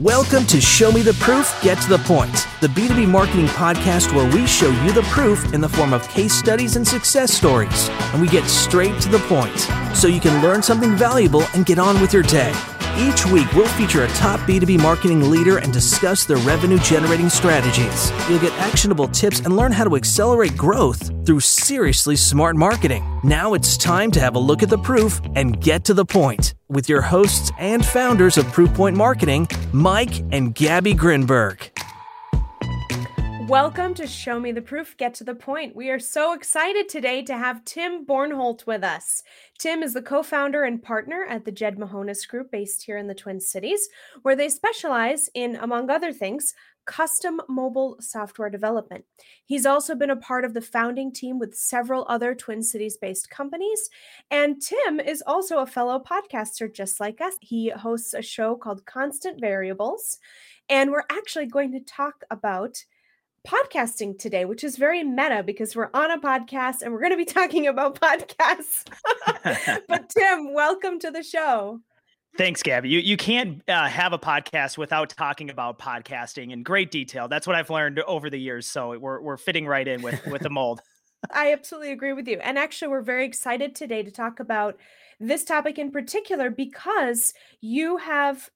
Welcome to Show Me the Proof, Get to the Point, the B2B marketing podcast where we show you the proof in the form of case studies and success stories. And we get straight to the point so you can learn something valuable and get on with your day. Each week, we'll feature a top B2B marketing leader and discuss their revenue generating strategies. You'll get actionable tips and learn how to accelerate growth through seriously smart marketing. Now it's time to have a look at the proof and get to the point with your hosts and founders of Proofpoint Marketing, Mike and Gabby Grinberg. Welcome to Show Me the Proof, Get to the Point. We are so excited today to have Tim Bornholdt with us. Tim is the co founder and partner at the Jed Mahonis Group based here in the Twin Cities, where they specialize in, among other things, custom mobile software development. He's also been a part of the founding team with several other Twin Cities based companies. And Tim is also a fellow podcaster just like us. He hosts a show called Constant Variables. And we're actually going to talk about podcasting today, which is very meta because we're on a podcast and we're going to be talking about podcasts. but Tim, welcome to the show. Thanks, Gabby. You you can't uh, have a podcast without talking about podcasting in great detail. That's what I've learned over the years. So we're we're fitting right in with with the mold. I absolutely agree with you. And actually, we're very excited today to talk about this topic in particular because you have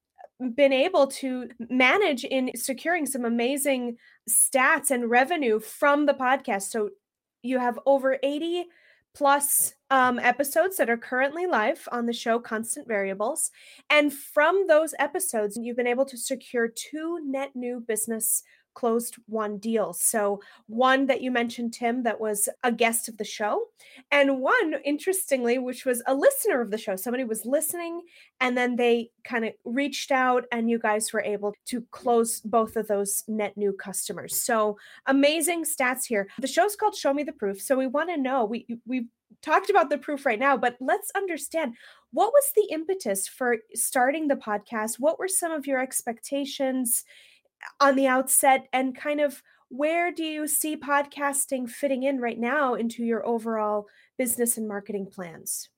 been able to manage in securing some amazing stats and revenue from the podcast. So you have over 80 plus um, episodes that are currently live on the show Constant Variables. And from those episodes, you've been able to secure two net new business closed one deal. So, one that you mentioned, Tim, that was a guest of the show, and one, interestingly, which was a listener of the show. Somebody was listening and then they kind of reached out, and you guys were able to close both of those net new customers. So, amazing stats here. The show's called Show Me the Proof. So, we want to know, we, we've talked about the proof right now, but let's understand what was the impetus for starting the podcast? What were some of your expectations? On the outset and kind of where do you see podcasting fitting in right now into your overall business and marketing plans?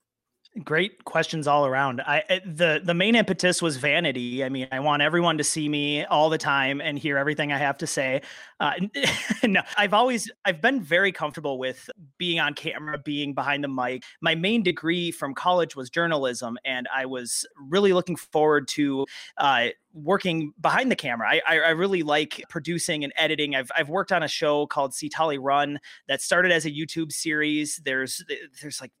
Great questions all around. I eh, the the main impetus was vanity. I mean, I want everyone to see me all the time and hear everything I have to say. Uh, no, I've always I've been very comfortable with being on camera, being behind the mic. My main degree from college was journalism, and I was really looking forward to uh, working behind the camera. I, I, I really like producing and editing. I've I've worked on a show called Ctali Run that started as a YouTube series. There's there's like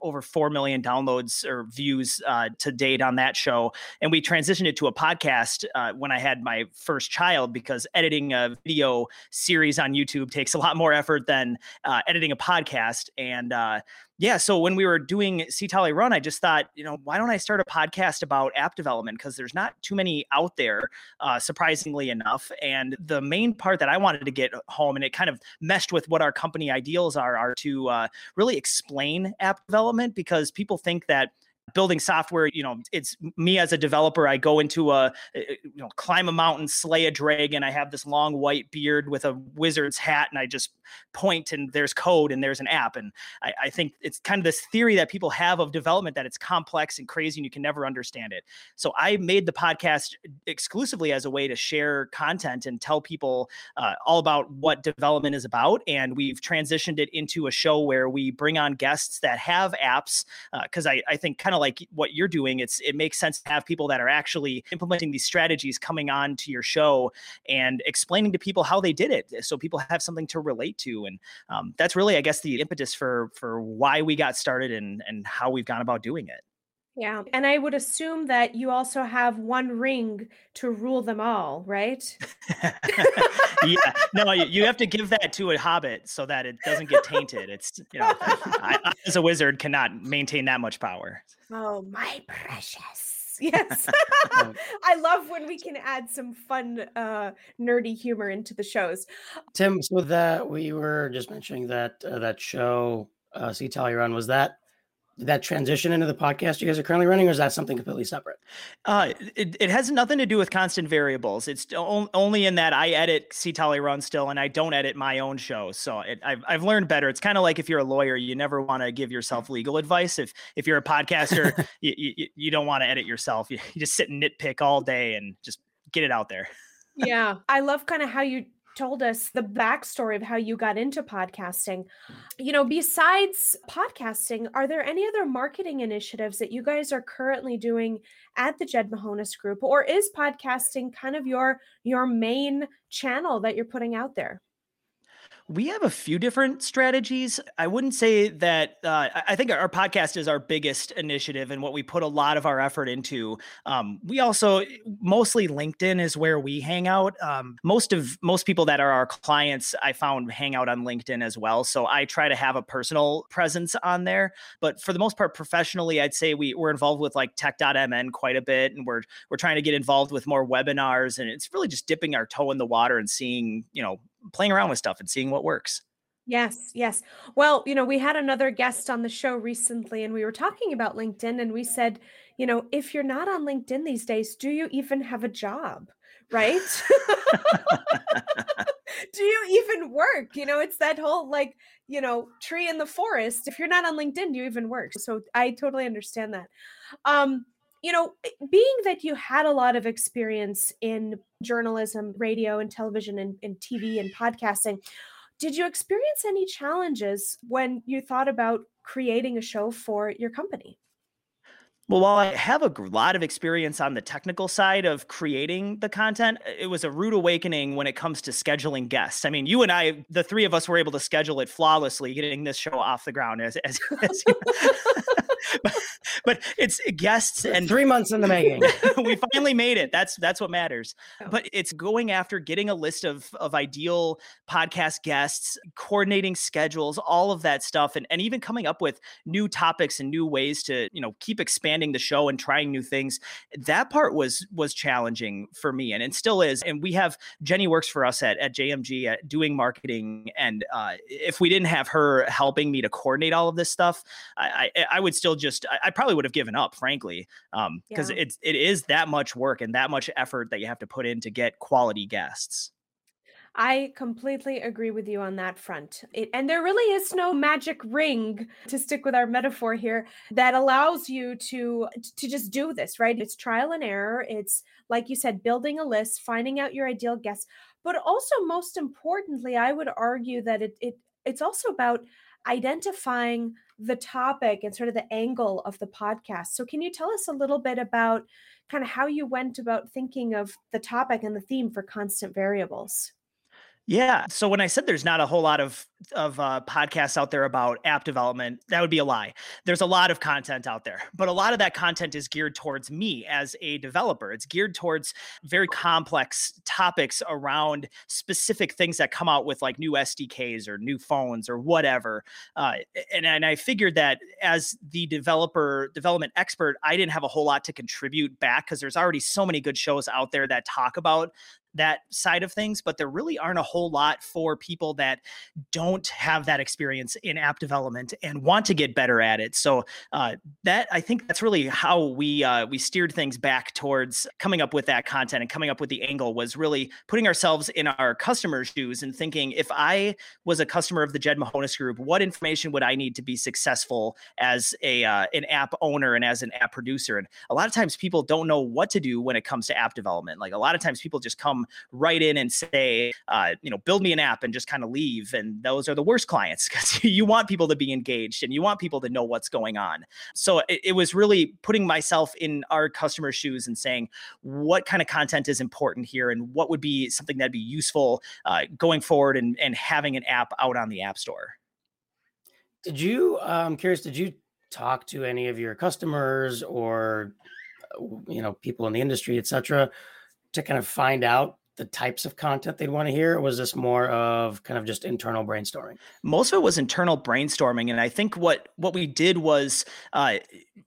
over 4 million downloads or views uh, to date on that show. And we transitioned it to a podcast uh, when I had my first child because editing a video series on YouTube takes a lot more effort than uh, editing a podcast. And uh, yeah, so when we were doing Ctali Run, I just thought, you know, why don't I start a podcast about app development? Because there's not too many out there, uh, surprisingly enough. And the main part that I wanted to get home, and it kind of meshed with what our company ideals are, are to uh, really explain app development because people think that building software you know it's me as a developer i go into a eh, eh, you know climb a mountain slay a dragon i have this long white beard with a wizard's hat and i just point and there's code and there's an app and I, I, think it's kind of this theory that people have of development that it's complex and crazy and you can never understand it. So i made the podcast exclusively as a way to share content and tell people uh, all about what development is about and we've transitioned it into a show where we bring on guests that have apps because uh, I, I think kind of like what you're doing, it's it makes sense to have people that are actually implementing these strategies coming on to your show and explaining to people how they did it, so people have something to relate to. And um, that's really, I guess, the impetus for for why we got started and and how we've gone about doing it. Yeah. And I would assume that you also have one ring to rule them all, right? yeah. No, you have to give that to a hobbit so that it doesn't get tainted. It's, you know, I, I, as a wizard cannot maintain that much power. Oh, my precious. Yes. I love when we can add some fun uh nerdy humor into the shows. Tim, so that we were just mentioning that uh, that show uh Ctali Run was that that transition into the podcast you guys are currently running, or is that something completely separate? Uh, it, it has nothing to do with constant variables. It's only in that I edit Ctali Run still, and I don't edit my own show. So it, I've I've learned better. It's kind of like if you're a lawyer, you never want to give yourself legal advice. If if you're a podcaster, you, you, you don't want to edit yourself. You, you just sit and nitpick all day and just get it out there. yeah. I love kind of how you told us the backstory of how you got into podcasting. You know, besides podcasting, are there any other marketing initiatives that you guys are currently doing at the Jed Mahonis Group, or is podcasting kind of your your main channel that you're putting out there? We have a few different strategies. I wouldn't say that. Uh, I think our podcast is our biggest initiative and what we put a lot of our effort into. Um, we also mostly LinkedIn is where we hang out. Um, most of most people that are our clients, I found hang out on LinkedIn as well. So I try to have a personal presence on there. But for the most part, professionally, I'd say we we're involved with like Tech.mn quite a bit, and we're we're trying to get involved with more webinars, and it's really just dipping our toe in the water and seeing you know playing around with stuff and seeing what works. Yes, yes. Well, you know, we had another guest on the show recently and we were talking about LinkedIn and we said, you know, if you're not on LinkedIn these days, do you even have a job? Right? do you even work? You know, it's that whole like, you know, tree in the forest. If you're not on LinkedIn, do you even work? So I totally understand that. Um, you know, eh, being that you had a lot of experience in journalism, radio and television and, and TV and podcasting, did you experience any challenges when you thought about creating a show for your company? Well, while I have a lot of experience on the technical side of creating the content, it was a rude awakening when it comes to scheduling guests. I mean, you and I, the three of us, were able to schedule it flawlessly, getting this show off the ground. As, as, as but, but, it's guests and three months in the making. we finally made it. That's that's what matters. Oh. But it's going after getting a list of of ideal podcast guests, coordinating schedules, all of that stuff, and and even coming up with new topics and new ways to you know keep expanding expanding the show and trying new things. That part was was challenging for me, and it still is. And we have Jenny works for us at at JMG at doing marketing, and uh, if we didn't have her helping me to coordinate all of this stuff, I I, I would still just I, I, probably would have given up, frankly, because um, yeah. it's it is that much work and that much effort that you have to put in to get quality guests. I completely agree with you on that front. It, and there really is no magic ring to stick with our metaphor here that allows you to to just do this, right? It's trial and error. It's like you said building a list, finding out your ideal guests, but also most importantly, I would argue that it, it it's also about identifying the topic and sort of the angle of the podcast. So can you tell us a little bit about kind of how you went about thinking of the topic and the theme for constant variables? Yeah. So when I said there's not a whole lot of of uh, podcasts out there about app development, that would be a lie. There's a lot of content out there, but a lot of that content is geared towards me as a developer. It's geared towards very complex topics around specific things that come out with like new SDKs or new phones or whatever. Uh, and and I figured that as the developer development expert, I didn't have a whole lot to contribute back because there's already so many good shows out there that talk about that side of things, but there really aren't a whole lot for people that don't have that experience in app development and want to get better at it. So uh, that I think that's really how we uh, we steered things back towards coming up with that content and coming up with the angle was really putting ourselves in our customers' shoes and thinking if I was a customer of the Jed Mahonis Group, what information would I need to be successful as a uh, an app owner and as an app producer? And a lot of times people don't know what to do when it comes to app development. Like a lot of times people just come right in and say, uh, you know, build me an app and just kind of leave. And those are the worst clients because you want people to be engaged and you want people to know what's going on. So it, it was really putting myself in our customer shoes and saying, what kind of content is important here and what would be something that'd be useful uh, going forward and, and having an app out on the App Store. Did you, I'm um, curious, did you talk to any of your customers or, uh, you know, people in the industry, et cetera, to kind of find out the types of content they'd want to hear or was this more of kind of just internal brainstorming? Most of it was internal brainstorming and i think what what we did was uh,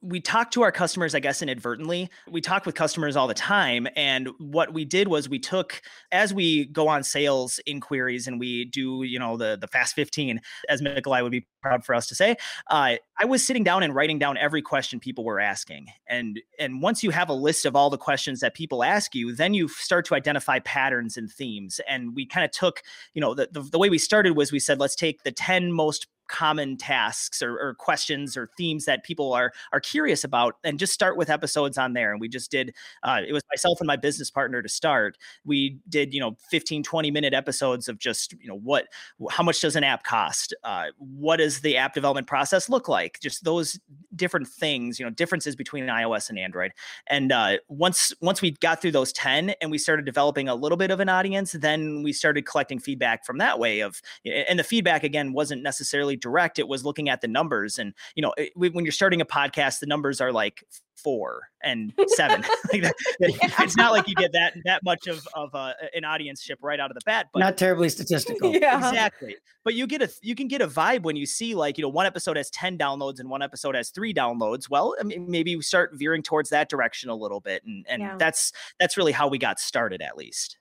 we talked to our customers i guess inadvertently we talk with customers all the time and what we did was we took as we go on sales inquiries and we do you know the the fast 15 as Mikolai would be proud for us to say uh, i was sitting down and writing down every question people were asking and and once you have a list of all the questions that people ask you then you start to identify patterns patterns and themes. And we kind of took, you know, the, the, the way we started was we said, let's take the 10 most common tasks or, or, questions or themes that people are are curious about, and just start with episodes on there. And we just did. Uh, it was myself and my business partner to start. We did you know 15, 20 minute episodes of just you know what how much does an app cost? Uh, what does the app development process look like? Just those different things. You know differences between iOS and Android. And uh, once once we got through those ten and we started developing a little bit of an audience, then we started collecting feedback from that way of and the feedback again wasn't necessarily direct it was looking at the numbers and you know it, when you're starting a podcast the numbers are like four and seven like that, yeah. it's not like you get that that much of of uh, an audience ship right out of the bat but not terribly statistical yeah. exactly but you get a you can get a vibe when you see like you know one episode has 10 downloads and one episode has three downloads well I mean, maybe we start veering towards that direction a little bit and and yeah. that's that's really how we got started at least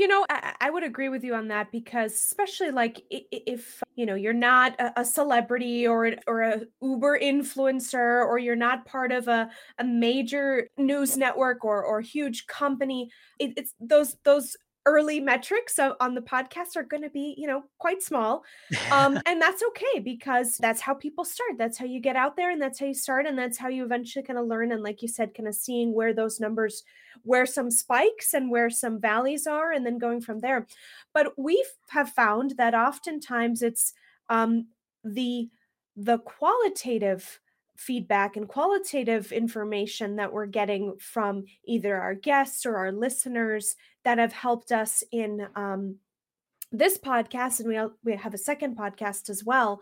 you know, I, I, would agree with you on that because, especially like if you know you're not a, celebrity or or a Uber influencer or you're not part of a, a major news network or or huge company, it, it's those those early metrics on the podcast are going to be you know quite small um, and that's okay because that's how people start that's how you get out there and that's how you start and that's how you eventually kind of learn and like you said kind of seeing where those numbers where some spikes and where some valleys are and then going from there. But we have found that oftentimes it's um, the the qualitative feedback and qualitative information that we're getting from either our guests or our listeners that have helped us in um, this podcast, and we we have a second podcast as well.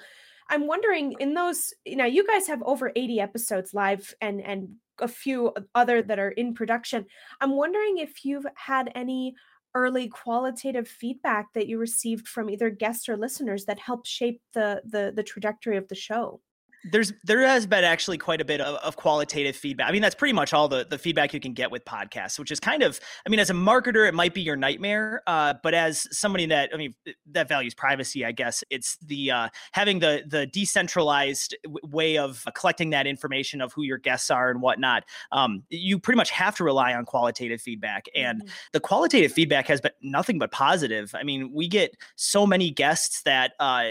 I'm wondering in those, you know, you guys have over 80 episodes live and and a few other that are in production. I'm wondering if you've had any early qualitative feedback that you received from either guests or listeners that helped shape the the the trajectory of the show there's there has been actually quite a bit of, of, qualitative feedback. I mean, that's pretty much all the the feedback you can get with podcasts, which is kind of, I mean, as a marketer, it might be your nightmare. Uh, but as somebody that, I mean, that values privacy, I guess it's the uh, having the the decentralized way of collecting that information of who your guests are and whatnot. Um, you pretty much have to rely on qualitative feedback, and mm-hmm. the qualitative feedback has been nothing but positive. I mean, we get so many guests that uh,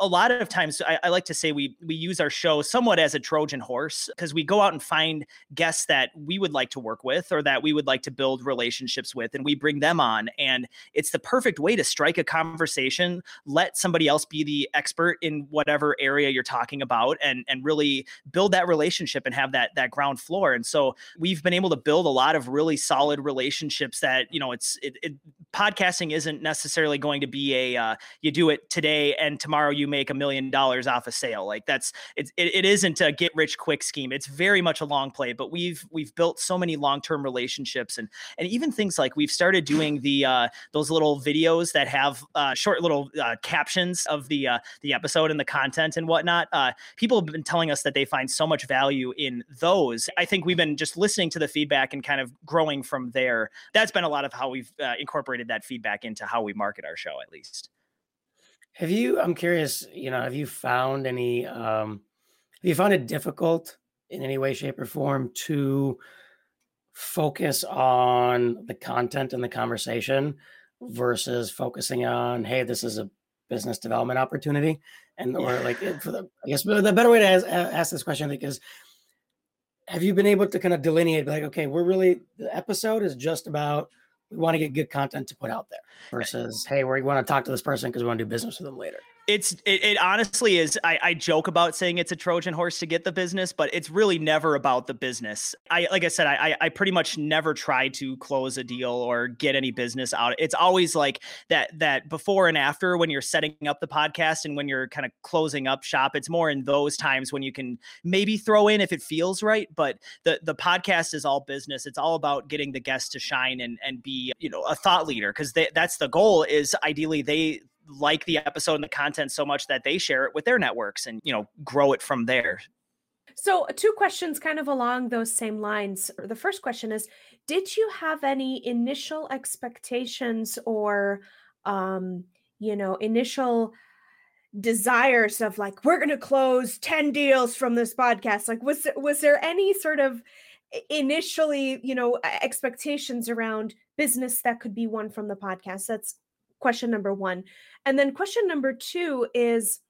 a lot of times I, I like to say we we use use our show somewhat as a Trojan horse because we go out and find guests that we would like to work with or that we would like to build relationships with, and we bring them on. And it's the perfect way to strike a conversation, let somebody else be the expert in whatever area you're talking about, and and really build that relationship and have that that ground floor. And so we've been able to build a lot of really solid relationships that you know it's it, it podcasting isn't necessarily going to be a uh, you do it today and tomorrow you make a million dollars off a sale like that's it's it, it isn't a get rich quick scheme. It's very much a long play, but we've we've built so many long term relationships and and even things like we've started doing the uh, those little videos that have uh, short little uh, captions of the uh, the episode and the content and whatnot. Uh, people have been telling us that they find so much value in those. I think we've been just listening to the feedback and kind of growing from there. That's been a lot of how we've uh, incorporated that feedback into how we market our show, at least. Have you? I'm curious. You know, have you found any? Um, have you found it difficult in any way, shape, or form to focus on the content and the conversation versus focusing on, hey, this is a business development opportunity, and or like for the, I guess the better way to ask, ask this question, I think, is have you been able to kind of delineate like okay we're really the episode is just about we want to get good content to put out there versus hey we want to talk to this person because we want to do business with them later it's it, it honestly is I, I, joke about saying it's a trojan horse to get the business but it's really never about the business. I like i said i i pretty much never try to close a deal or get any business out. It's always like that that before and after when you're setting up the podcast and when you're kind of closing up shop it's more in those times when you can maybe throw in if it feels right but the the podcast is all business. It's all about getting the guests to shine and and be you know a thought leader because that's the goal is ideally they like the episode and the content so much that they share it with their networks and you know grow it from there. So two questions kind of along those same lines. The first question is did you have any initial expectations or um you know initial desires of like we're going to close 10 deals from this podcast like was was there any sort of initially you know expectations around business that could be won from the podcast? That's question number one and then question number two is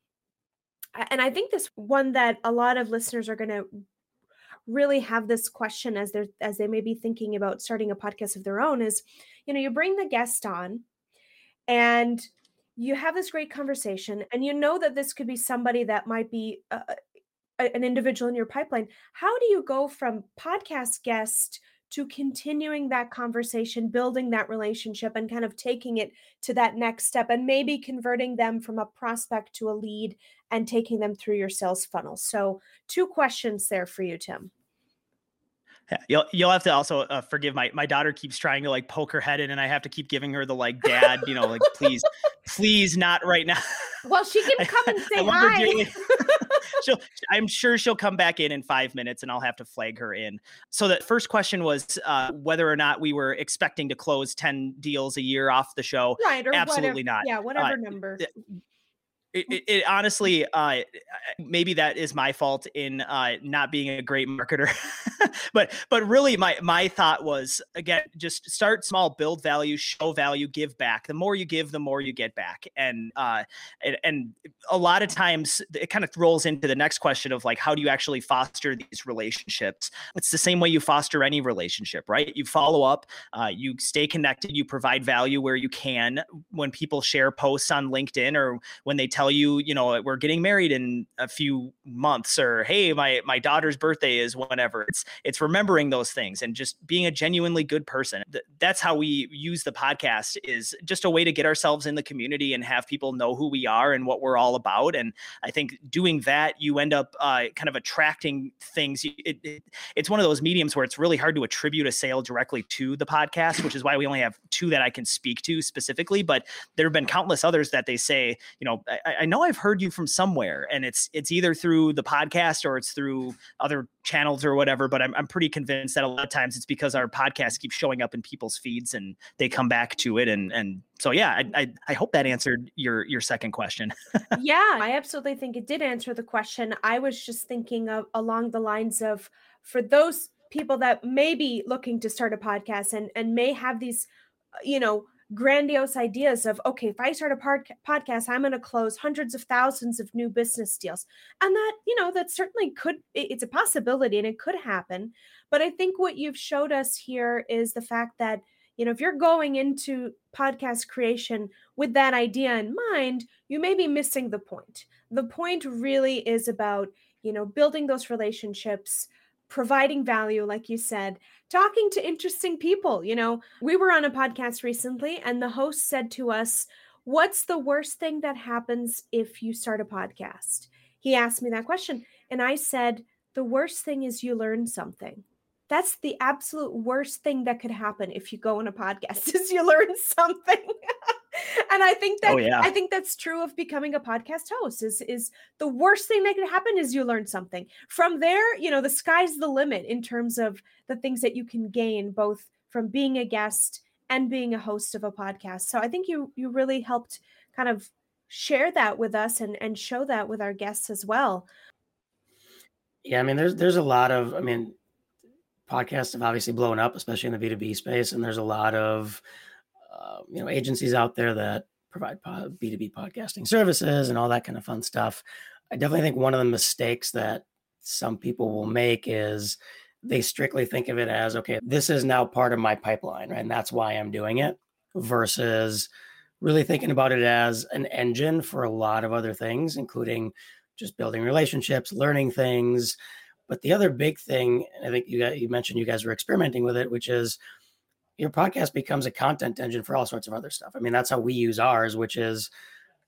and I think this one that a lot of listeners are going to really have this question as they're as they may be thinking about starting a podcast of their own is you know you bring the guest on and you have this great conversation and you know that this could be somebody that might be uh, an individual in your pipeline. How do you go from podcast guest to continuing that conversation, building that relationship, and kind of taking it to that next step, and maybe converting them from a prospect to a lead and taking them through your sales funnel. So, two questions there for you, Tim. Yeah, you'll you'll have to also uh, forgive my my daughter keeps trying to like poke her head in, and I have to keep giving her the like dad, you know, like please, please not right now. Well, she can come and say hi. she'll, I'm sure she'll come back in in five minutes, and I'll have to flag her in. So the first question was uh, whether or not we were expecting to close ten deals a year off the show. Right, or absolutely whatever, not. Yeah, whatever uh, number it, it, it, honestly uh, maybe that is my fault in uh, not being a great marketer. But but really my my thought was again just start small build value show value give back. The more you give the more you get back. And uh and, and a lot of times it kind of rolls into the next question of like how do you actually foster these relationships? It's the same way you foster any relationship right? You follow up uh, you stay connected you provide value where you can. When people share posts on linkedin or when they tell tell you, you know, we're getting married in a few months or hey, my my daughter's birthday is whenever. It's it's remembering those things and just being a genuinely good person. That's how we use the podcast is just a way to get ourselves in the community and have people know who we are and what we're all about. And I think doing that, you end up uh, kind of attracting things. It, it, it's one of those mediums where it's really hard to attribute a sale directly to the podcast, which is why we only have two that I can speak to specifically. But there have been countless others that they say, you know, I, I know I've heard you from somewhere, and it's it's either through the podcast or it's through other channels or whatever. But I'm I'm pretty convinced that a lot of times it's because our podcast keeps showing up in people's feeds and they come back to it. And and so yeah, I I, I hope that answered your your second question. yeah, I absolutely think it did answer the question. I was just thinking of along the lines of for those people that may be looking to start a podcast and and may have these uh, you know grandiose ideas of okay if i start a pod- podcast i'm going to close hundreds of thousands of new business deals. And that you know that certainly could it's a possibility and it could happen. But i think what you've showed us here is the fact that you know if you're going into podcast creation with that idea in mind you may be missing the point. The point really is about you know building those relationships providing value, like you said, talking to interesting people. You know, we were on a podcast recently, and the host said to us, What's the worst thing that happens if you start a podcast? He asked me that question. And I said, The worst thing is you learn something. That's the absolute worst thing that could happen if you go on a podcast is you learn something. and I think that oh, yeah. I think that's true of becoming a podcast host is is the worst thing that could happen is you learn something. From there, you know, the sky's the limit in terms of the things that you can gain both from being a guest and being a host of a podcast. So I think you you really helped kind of share that with us and and show that with our guests as well. Yeah, I mean there's there's a lot of I mean podcasts have obviously blown up especially in the B2B space and there's a lot of uh, you know agencies out there that provide B2B podcasting services and all that kind of fun stuff. I definitely think one of the mistakes that some people will make is they strictly think of it as okay, this is now part of my pipeline, right? And that's why I'm doing it versus really thinking about it as an engine for a lot of other things, including just building relationships, learning things. But the other big thing, I think you got, you mentioned you guys were experimenting with it, which is your podcast becomes a content engine for all sorts of other stuff. I mean, that's how we use ours, which is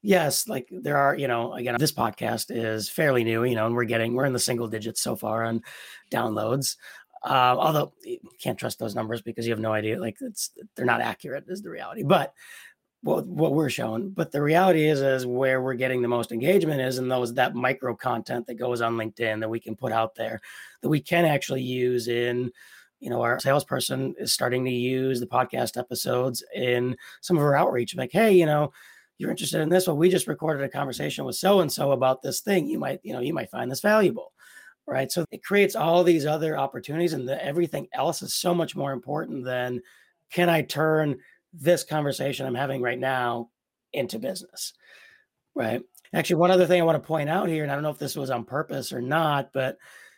yes, like there are, you know, again, this podcast is fairly new, you know, and we're getting we're in the single digits so far on downloads. Uh, although you can't trust those numbers because you have no idea, like it's they're not accurate is the reality. But what what we're showing, but the reality is is where we're getting the most engagement is in those that micro content that goes on LinkedIn that we can put out there that we can actually use in you know, our salesperson is starting to use the podcast episodes in some of her outreach. Like, hey, you know, you're interested in this. Well, we just recorded a conversation with so and so about this thing. You might, you know, you might find this valuable. Right. So it creates all these other opportunities, and the, everything else is so much more important than can I turn this conversation I'm having right now into business? Right. Actually, one other thing I want to point out here, and I don't know if this was on purpose or not, but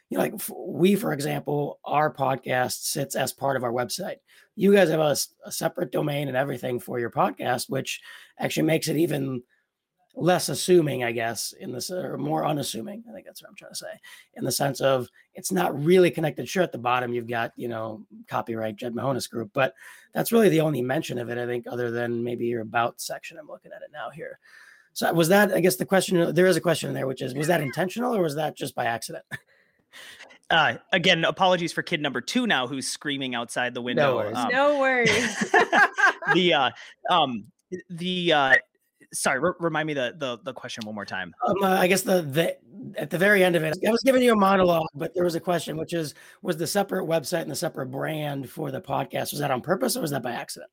you know, like we, for example, our podcast sits as part of our website. You guys have a, a separate domain and everything for your podcast, which actually makes it even less assuming, I guess, in this or more unassuming. I think that's what I'm trying to say, in the sense of it's not really connected. Sure, at the bottom you've got you know copyright Jed Mahonis Group, but that's really the only mention of it. I think, other than maybe your about section. I'm looking at it now here. So was that? I guess the question there is a question there, which is was that intentional or was that just by accident? Uh, again, apologies for kid number two now, who's screaming outside the window. No worries. Um, no worries. the uh, um, the uh, sorry, re- remind me the, the the question one more time. Um, uh, I guess the the at the very end of it, I was giving you a monologue, but there was a question, which is was the separate website and the separate brand for the podcast was that on purpose or was that by accident?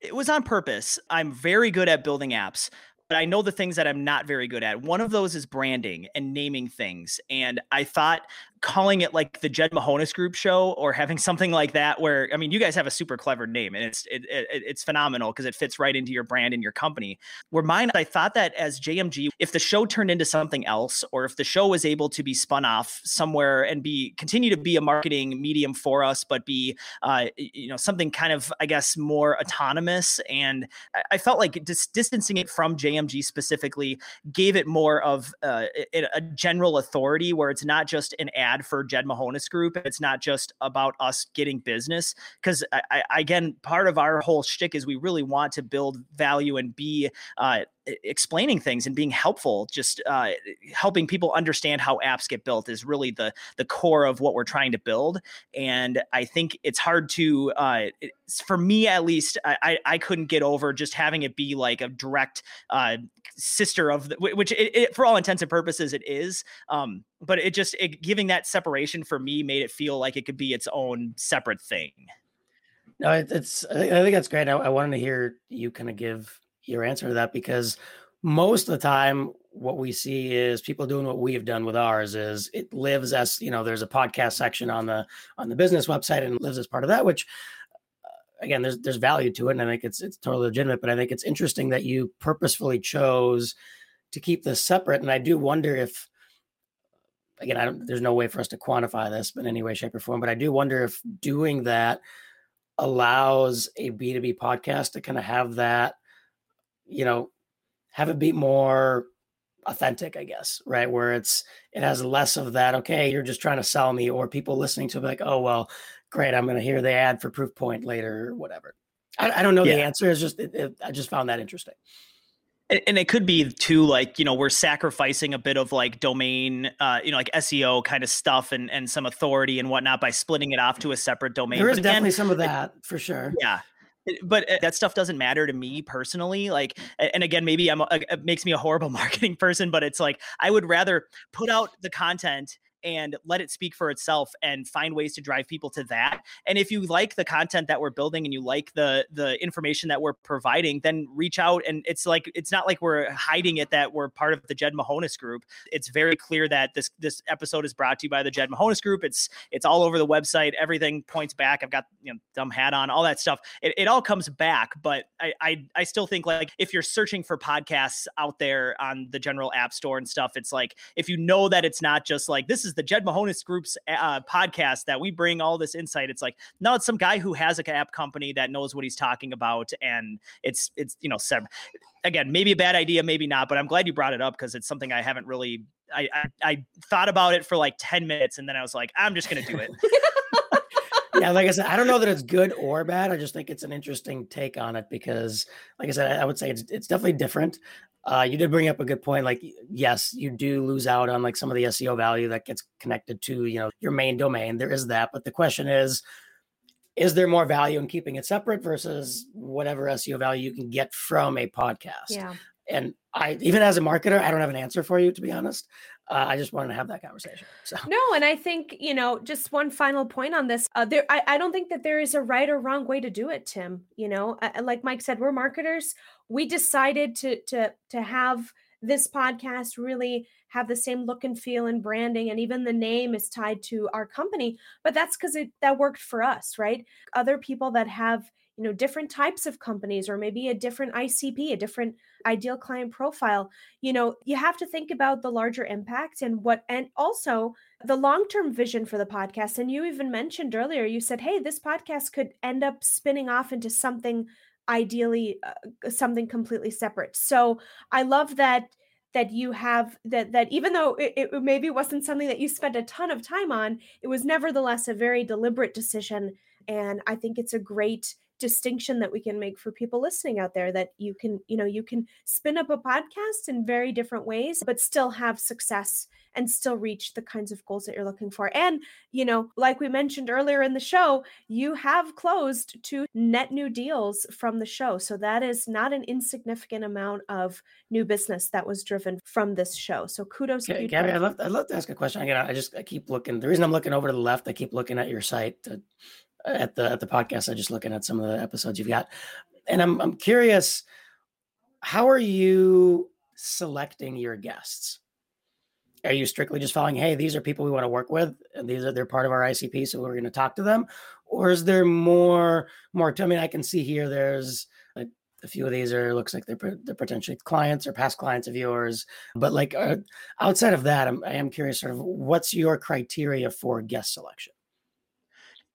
It was on purpose. I'm very good at building apps but I know the things that I'm not very good at. One of those is branding and naming things. And I thought calling it like the Jed Mahonis Group show or having something like that, where I mean, you guys have a super clever name and it's it, it, it's phenomenal because it fits right into your brand and your company. Where mine, I thought that as JMG, if the show turned into something else, or if the show was able to be spun off somewhere and be continue to be a marketing medium for us, but be uh, you know something kind of I guess more autonomous, and I, felt like dis- distancing it from JMG specifically gave it more of uh, a general authority where it's not just an ad for Jed Mahonis Group. It's not just about us getting business. Because again, part of our whole shtick is we really want to build value and be uh, explaining things and being helpful just uh, helping people understand how apps get built is really the the core of what we're trying to build. And i think it's hard to uh, for me at least I, I couldn't get over just having it be like a direct uh, sister of the, which it, it, for all intents and purposes it is. Um, but it just it, giving that separation for me made it feel like it could be its own separate thing. No it's i think that's great. I, I wanted to hear you kind of give your answer to that because most of the time what we see is people doing what we've done with ours is it lives as you know there's a podcast section on the on the business website and lives as part of that which uh, again there's there's value to it and i think it's it's totally legitimate but i think it's interesting that you purposefully chose to keep this separate and i do wonder if again i don't there's no way for us to quantify this in any way shape or form but i do wonder if doing that allows a b2b podcast to kind of have that you know, have it be more authentic, I guess, right? Where it's it has less of that, okay, you're just trying to sell me, or people listening to it like, oh well, great, I'm gonna hear the ad for Proofpoint later or whatever. I, I don't know yeah. the answer. It's just it, it, I just found that interesting. And it could be too, like you know, we're sacrificing a bit of like domain, uh, you know, like SEO kind of stuff and and some authority and whatnot by splitting it off to a separate domain. There is again, definitely some of that for sure. Yeah, but uh, that stuff doesn't matter to me personally like and again maybe i'm it makes me a horrible marketing person but it's like i would rather put out the content and let it speak for itself and find ways to drive people to that. And if you like the content that we're building and you like the the information that we're providing then reach out and it's like it's not like we're hiding it that we're part of the jed mahonis group. It's very clear that this this episode is brought to you by the jed mahonis group. It's it's all over the website. Everything points back. I've got you know dumb hat on all that stuff. It, it all comes back but I, I i still think like if you're searching for podcasts out there on the general app store and stuff it's like if you know that it's not just like this is is the Jed Mahonis Group's uh, podcast that we bring all this insight. It's like no, it's some guy who has a app company that knows what he's talking about, and it's it's you know sev- again maybe a bad idea, maybe not, but I'm glad you brought it up because it's something I haven't really. I, I I thought about it for like ten minutes, and then I was like, I'm just gonna do it. yeah, like I said, I don't know that it's good or bad. I just think it's an interesting take on it because, like I said, I would say it's it's definitely different. Uh, you did bring up a good point. Like, yes, you do lose out on like some of the SEO value that gets connected to you know your main domain. There is that, but the question is, is there more value in keeping it separate versus whatever SEO value you can get from a podcast? Yeah. And I, even as a marketer, I don't have an answer for you, to be honest. Uh, I just wanted to have that conversation. So no, and I think you know, just one final point on this. Uh, there, I, I don't think that there is a right or wrong way to do it, Tim. You know, uh, like Mike said, we're marketers. We decided to to to have this podcast really have the same look and feel and branding and even the name is tied to our company but that's because it that worked for us right other people that have you know different types of companies or maybe a different icp a different ideal client profile you know you have to think about the larger impact and what and also the long-term vision for the podcast. And you even mentioned earlier you said hey this podcast could end up spinning off into something ideally uh, something completely separate. So i love that that you have that that even though it, it, maybe wasn't something that you spent a ton of time on it was nevertheless a very deliberate decision and i think it's a great distinction that we can make for people listening out there that you can you know you can spin up a podcast in very different ways but still have success and still reach the kinds of goals that you're looking for. And you know like we mentioned earlier in the show you have closed two net new deals from the show. So that is not an insignificant amount of new business that was driven from this show. So kudos to you gabby i'd love, I'd love to ask a question. Again i just i keep looking. The reason i'm looking over to the left. I keep looking at your site to at the at the podcast. I'm just looking at some of the episodes you've got, and I'm I'm curious, how are you selecting your guests? Are you strictly just following, hey, these are people we want to work with, and these are they're part of our ICP, so we're going to talk to them, or is there more more? To, I mean, I can see here there's a, a few of these are looks like they're, they're potentially clients or past clients of yours, but like uh, outside of that, I'm I am curious, sort of, what's your criteria for guest selection?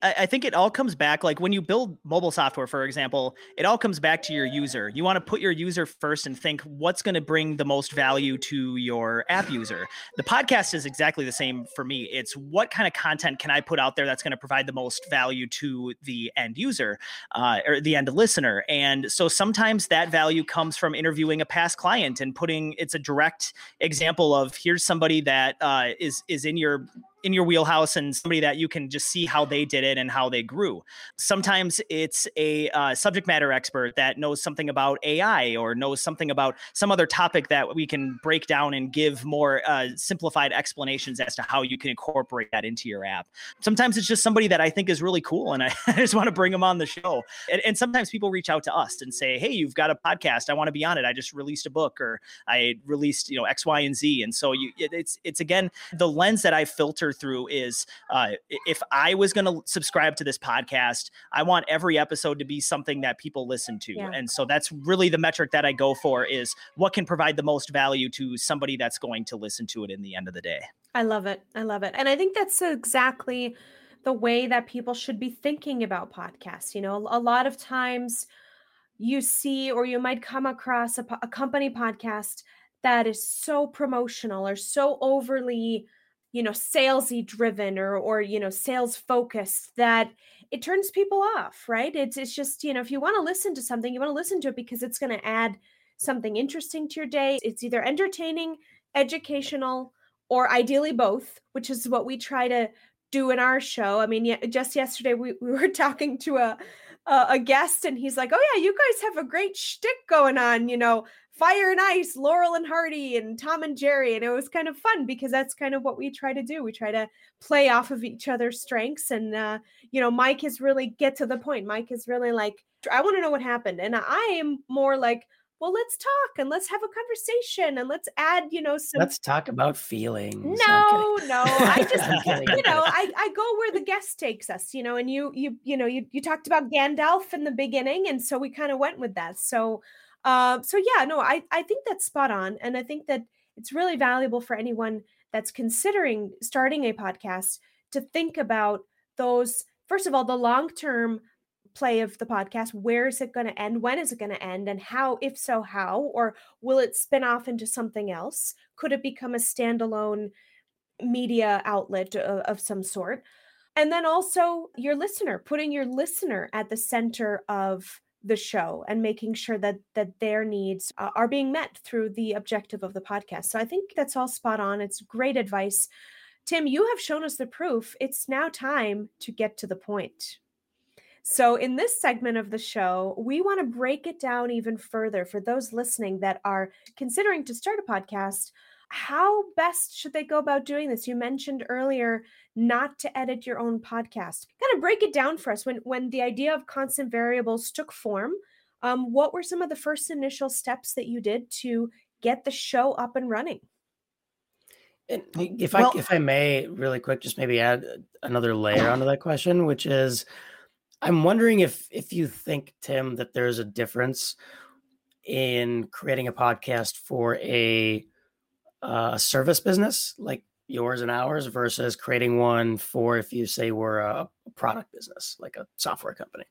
I think it all comes back like when you build mobile software, for example, it all comes back to your user. You want to put your user first and think what's going to bring the most value to your app user. The podcast is exactly the same for me. It's what kind of content can I put out there that's going to provide the most value to the end user uh, or the end listener. And so sometimes that value comes from interviewing a past client and putting it's a direct example of here's somebody that uh, is is in your in your wheelhouse and somebody that you can just see how they did it and how they grew. Sometimes it's a uh, subject matter expert that knows something about AI or knows something about some other topic that we can break down and give more uh, simplified explanations as to how you can incorporate that into your app. Sometimes it's just somebody that I think is really cool and I, I just want to bring them on the show. And, and sometimes people reach out to us and say, "Hey, you've got a podcast. I want to be on it. I just released a book or I released, you know, X, Y, and Z." And so you, it, it's it's again the lens that I filter through is uh, if I was going to subscribe to this podcast, I want every episode to be something that people listen to. Yeah. And so that's really the metric that I go for is what can provide the most value to somebody that's going to listen to it in the end of the day. I love it. I love it. And I think that's exactly the way that people should be thinking about podcasts. You know, a lot of times you see or you might come across a, a company podcast that is so promotional or so overly you know salesy driven or or you know sales focused that it turns people off right? It's it's just you know if you want to listen to something you want to listen to it because it's going to add something interesting to your day. It's either entertaining educational or ideally both which is what we try to do in our show. I mean just yesterday we, we were talking to a a guest and he's like, "Oh yeah, you guys have a great shtick going on, you know, Fire and Ice, Laurel and Hardy, and Tom and Jerry. And it was kind of fun because that's kind of what we try to do. We try to play off of each other's strengths. And, uh, you know, Mike is really get to the point. Mike is really like, I want to know what happened. And I am more like, well, let's talk and let's have a conversation and let's add, you know, some. Let's talk about feelings. No, no, I just, you know, I, I go where the guest takes us, you know, and you, you, you know, you, you talked about Gandalf in the beginning. And so we kind of went with that. So, uh, so yeah, no, I I think that's spot on, and I think that it's really valuable for anyone that's considering starting a podcast to think about those. First of all, the long term play of the podcast where is it going to end when is it going to end and how if so how or will it spin off into something else could it become a standalone media outlet of, of some sort and then also your listener putting your listener at the center of the show and making sure that that their needs uh, are being met through the objective of the podcast. So I think that's all spot on. It's great advice. Tim, you have shown us the proof. It's now time to get to the point. So, in this segment of the show, we want to break it down even further for those listening that are considering to start a podcast how best should they go about doing this? You mentioned earlier not to edit your own podcast. Kind of break it down for us when when the idea of constant variables took form. Um, what were some of the first initial steps that you did to get the show up and running? And if well, I if I may, really quick, just maybe add another layer onto that question, which is I'm wondering if if you think Tim that there's a difference in creating a podcast for a uh, service business like yours and ours versus creating one for if you say we're a product business like a software company.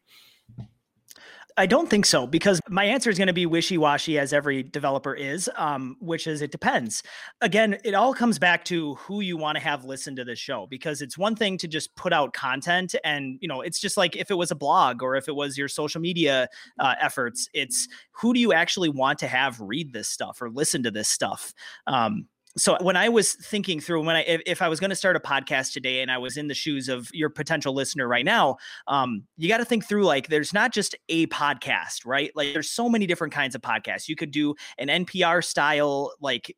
I don't think so because my answer is going to be wishy washy as every developer is, um, which is it depends. Again, it all comes back to who you want to have listen to the show because it's one thing to just put out content and, you know, it's just like if it was a blog or if it was your social media uh, efforts, it's who do you actually want to have read this stuff or listen to this stuff? Um, so when I was thinking through when I if, if I was going to start a podcast today and I was in the shoes of your potential listener right now, um, you got to think through like there's not just a podcast, right? Like there's so many different kinds of podcasts. You could do an NPR style, like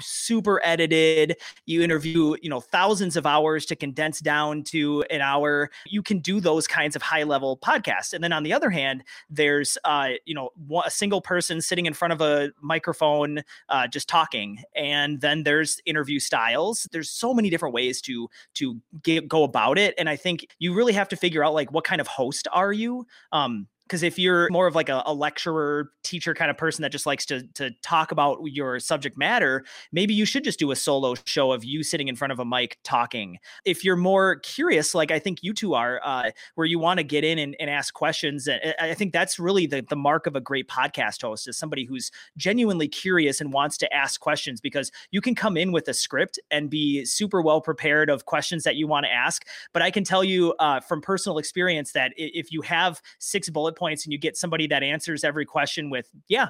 super edited. You interview, you know, thousands of hours to condense down to an hour. You can do those kinds of high level podcasts. And then on the other hand, there's uh, you know, a single person sitting in front of a microphone, uh, just talking, and then then there's interview styles. There's so many different ways to to get, go about it, and I think you really have to figure out like what kind of host are you. Um, because if you're more of like a, a, lecturer teacher kind of person that just likes to to talk about your subject matter maybe you should just do a solo show of you sitting in front of a mic talking. If you're more curious like i think you two are uh, where you want to get in and, and ask questions i think that's really the, the mark of a great podcast host is somebody who's genuinely curious and wants to ask questions because you can come in with a script and be super well prepared of questions that you want to ask. But i can tell you uh, from personal experience that if you have six bullet points and you get somebody that answers every question with, yeah,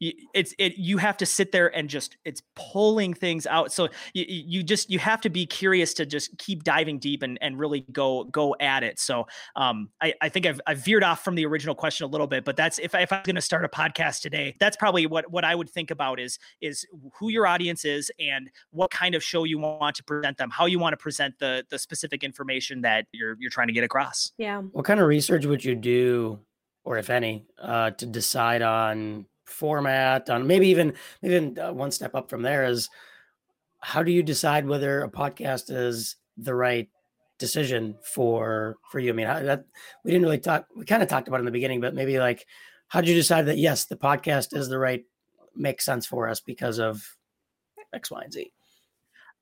it's it you have to sit there and just it's pulling things out. So you, you just you have to be curious to just keep diving deep and, and really go go at it. So um i, I think I've, I've veered off from the original question a little bit but that's if, I, if i'm going to start a podcast today that's probably what what i would think about is is who your audience is and what kind of show you want to present them how you want to present the the specific information that you're you're trying to get across. Yeah. What kind of research would you do or if any uh to decide on format on maybe even even uh, one step up from there is how do you decide whether a podcast is the right decision for for you? I mean how, that we didn't really talk we kind of talked about in the beginning but maybe like how did you decide that yes the podcast is the right makes sense for us because of x y and z?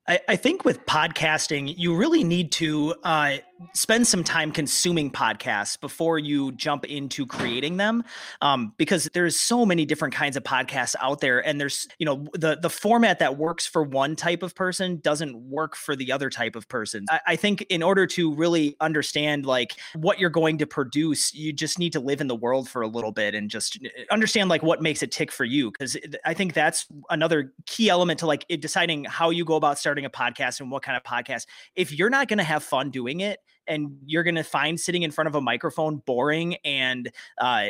I, I think with podcasting, you really need to uh, spend some time consuming podcasts before you jump into creating them, um, because there's so many different kinds of podcasts out there, and there's you know the the format that works for one type of person doesn't work for the other type of person. I, I think in order to really understand like what you're going to produce, you just need to live in the world for a little bit and just uh, understand like what makes it tick for you. Because I think that's another key element to like deciding how you go about starting starting a podcast and what kind of podcast. If you're not going to have fun doing it and you're going to find sitting in front of a microphone boring and uh,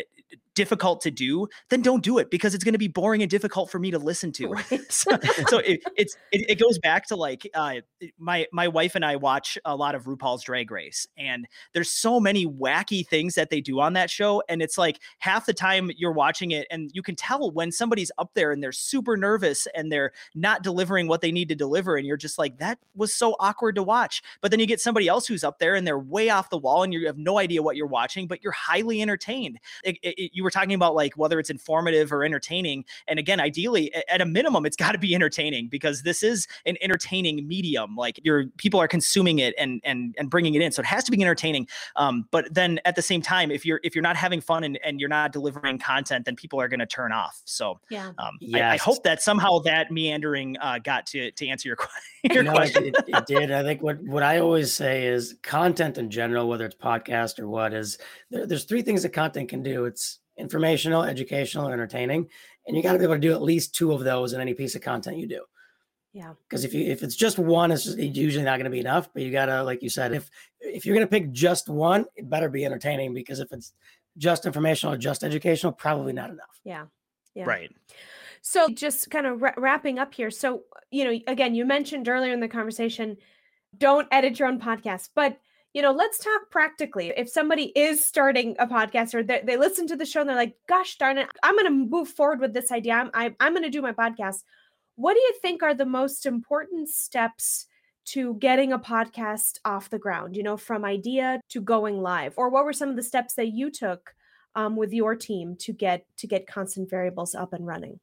difficult to do, then don't do it because it's going to be boring and difficult for me to listen to. Right. so, so it, it's it, it, goes back to like uh, my my wife and I watch a lot of RuPaul's Drag Race, and there's so many wacky things that they do on that show, and it's like half the time you're watching it, and you can tell when somebody's up there and they're super nervous and they're not delivering what they need to deliver, and you're just like that was so awkward to watch. But then you get somebody else who's up there and they're way off the wall, and you have no idea what you're watching, but you're highly entertained. It, it, you were talking about like whether it's informative or entertaining. And again, ideally, at a minimum, it's got to be entertaining because this is an entertaining medium. Like your people are consuming it and and and bringing it in, so it has to be entertaining. Um, but then at the same time, if you're if you're not having fun and, and you're not delivering content, then people are going to turn off. So yeah, um, yes. I, I, hope that somehow that meandering uh, got to to answer your, your no, question. It, it, did. I think what what I always say is content in general, whether it's podcast or what, is there, there's three things that content can do. It's informational, educational, entertaining. And you got to be able to do at least two of those in any piece of content you do. Yeah. Because if you if it's just one, it's, just, it's usually not going to be enough. But you gotta, like you said, if if you're going to pick just one, it better be entertaining. Because if it's just informational or just educational, probably not enough. Yeah. Yeah. Right. So just kind of wrapping up here. So you know, again, you mentioned earlier in the conversation, don't edit your own podcast, but you know, let's talk practically. If somebody is starting a podcast or they, they listen to the show and they're like, gosh darn it, I'm going to move forward with this idea. I'm, I, I'm going to do my podcast. What do you think are the most important steps to getting a podcast off the ground, you know, from idea to going live? Or what were some of the steps that you took um, with your team to get to get constant variables up and running?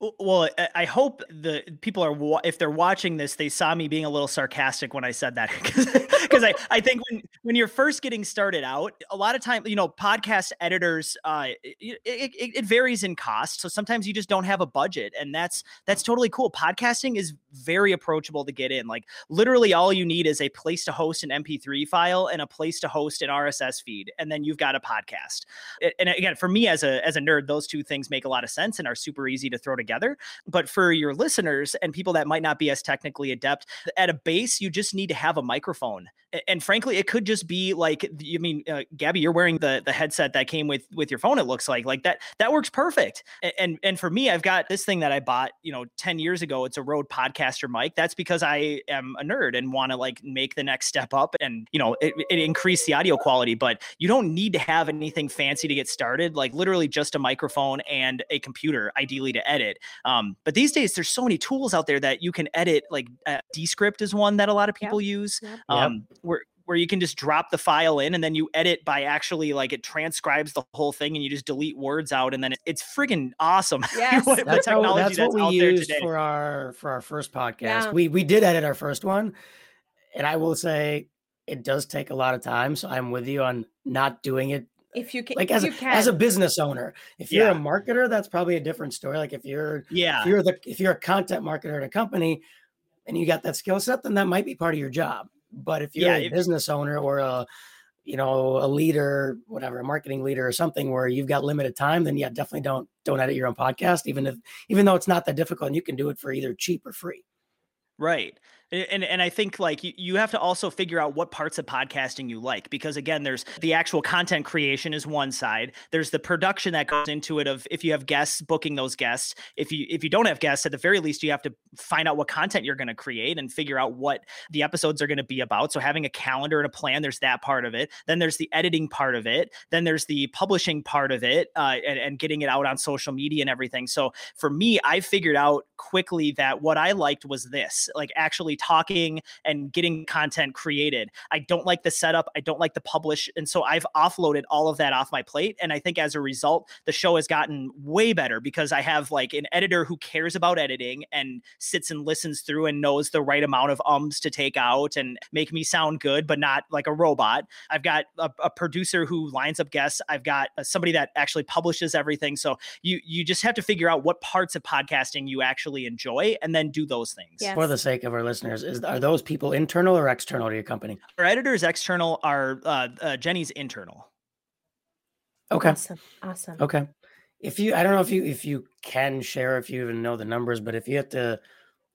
Well, I hope the people are if they're watching this, they saw me being a little sarcastic when I said that because I, I think when when you're first getting started out, a lot of time you know podcast editors uh, it, it, it varies in cost, so sometimes you just don't have a budget, and that's that's totally cool. Podcasting is very approachable to get in. Like literally, all you need is a place to host an MP3 file and a place to host an RSS feed, and then you've got a podcast. And again, for me as a as a nerd, those two things make a lot of sense and are super easy to throw together together. But for your listeners and people that might not be as technically adept, at a base, you just need to have a microphone. And frankly, it could just be like, I mean, uh, Gabby, you're wearing the the headset that came with with your phone. It looks like like that that works perfect. And and for me, I've got this thing that I bought, you know, ten years ago. It's a Rode Podcaster mic. That's because I am a nerd and want to like make the next step up and you know it, it increase the audio quality. But you don't need to have anything fancy to get started. Like literally just a microphone and a computer, ideally to edit. Um, but these days, there's so many tools out there that you can edit. Like uh, Descript is one that a lot of people yep. use. Yep. Um, yep. where where you can just drop the file in and then you edit by actually like it transcribes the whole thing and you just delete words out and then it, it's friggin' awesome. Yes. what, that's, how, that's, that's, what we used for our for our first podcast. Yeah. We we did edit our first one, and I will say it does take a lot of time. So I'm with you on not doing it if you can like as a, can. as a business owner if you're yeah. a marketer that's probably a different story like if you're yeah if you're the if you're a content marketer at a company and you got that skill set then that might be part of your job but if you're yeah, a if, business owner or a you know a leader whatever a marketing leader or something where you've got limited time then yeah definitely don't don't edit your own podcast even if even though it's not that difficult and you can do it for either cheap or free. Right and and I think like you, you have to also figure out what parts of podcasting you like because again there's the actual content creation is one side. There's the production that goes into it of if you have guests booking those guests. If you if you don't have guests at the very least you have to find out what content you're going to create and figure out what the episodes are going to be about. So having a calendar and a plan there's that part of it. Then there's the editing part of it. Then there's the publishing part of it uh, and, and getting it out on social media and everything. So for me I figured out quickly that what I liked was this like actually talking and getting content created. I don't like the setup. I don't like the publish. And so I've offloaded all of that off my plate. And I think as a result, the show has gotten way better because I have like an editor who cares about editing and sits and listens through and knows the right amount of ums to take out and make me sound good, but not like a robot. I've got a, a producer who lines up guests. I've got uh, somebody that actually publishes everything. So you you just have to figure out what parts of podcasting you actually enjoy and then do those things. Yes. For the sake of our listeners listeners is are those people internal or external to your company? Our editors external are uh, uh, jenny's internal. Okay. Awesome awesome. Okay. If you i don't know if you if you can share if you even know the numbers but if you have to